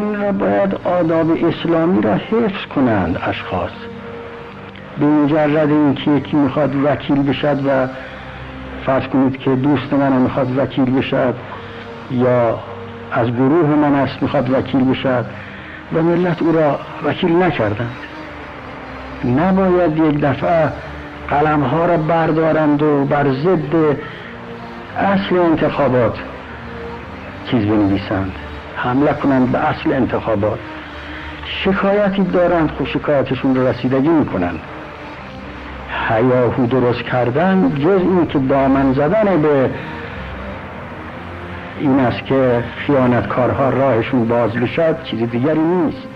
این را باید آداب اسلامی را حفظ کنند اشخاص. به مجرد اینکه یکی می‌خواد وکیل بشد و فرض کنید که دوست من می‌خواد وکیل بشد یا از گروه من است می‌خواد وکیل بشد و ملت او را وکیل نکردند. نباید یک دفعه قلم ها را بردارند و بر ضد اصل انتخابات چیز بنویسند. حمله کنند به اصل انتخابات. شکایتی دارند خب شکایتشون رو رسیدگی می‌کنند. حیاهو درست کردن جز این که دامن زدن به این است که خیانتکارها راهشون باز بشد چیز دیگری نیست.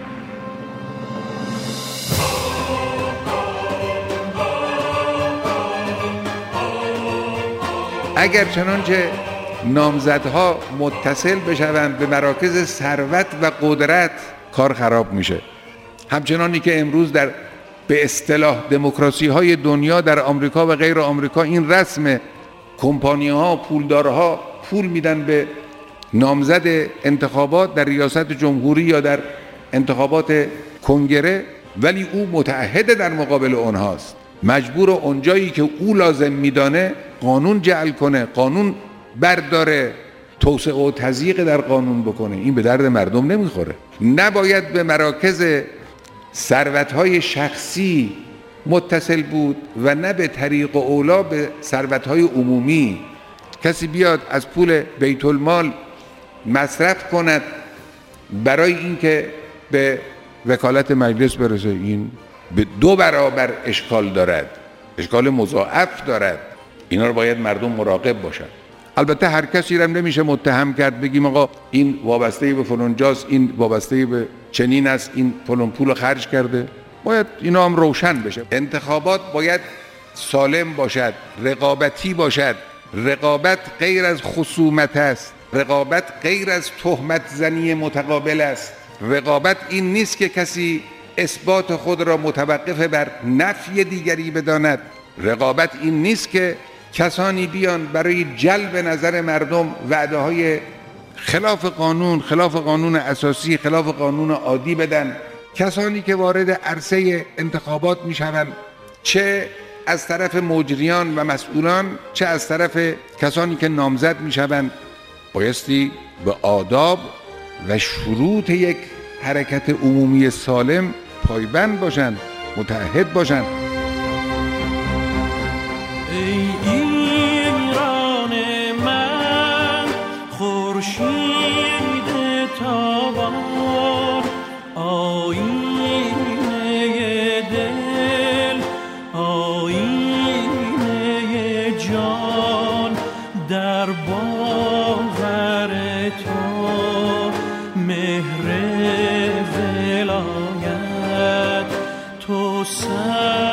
اگر چنانچه نامزدها متصل بشوند به مراکز ثروت و قدرت کار خراب میشه. همچنانی که امروز در به اصطلاح دموکراسی های دنیا در آمریکا و غیر آمریکا این رسم کمپانی ها پولدارها پول میدن به نامزد انتخابات در ریاست جمهوری یا در انتخابات کنگره ولی او متعهد در مقابل اونهاست مجبور اونجایی که او لازم میدانه قانون جعل کنه قانون برداره. توسعه و تضییق در قانون بکنه. این به درد مردم نمی‌خوره. نباید به مراکز ثروتهای شخصی متصل بود و نه به طریق اولا به ثروتهای عمومی. کسی بیاد از پول بیت المال مصرف کند برای اینکه به وکالت مجلس برسه. این به دو برابر اشکال دارد. اشکال مضاعف دارد. اینا رو باید مردم مراقب باشن. البته هر کسی رو نمیشه متهم کرد بگیم آقا این وابسته به فلان جاست این وابسته به چنین است این فلان پول خرج کرده. باید اینا هم روشن بشه. انتخابات باید سالم باشد رقابتی باشد. رقابت غیر از خصومت است. رقابت غیر از تهمت زنی متقابل است. رقابت این نیست که کسی اثبات خود را متوقف بر نفی دیگری بداند. رقابت این نیست که کسانی بیان برای جلب نظر مردم وعده های خلاف قانون خلاف قانون اساسی خلاف قانون عادی بدن. کسانی که وارد عرصه انتخابات می شوند چه از طرف مجریان و مسئولان چه از طرف کسانی که نامزد می شوند بایستی به آداب و شروط یک حرکت عمومی سالم پایبند باشند متحد باشند. مهر ولایت تو سر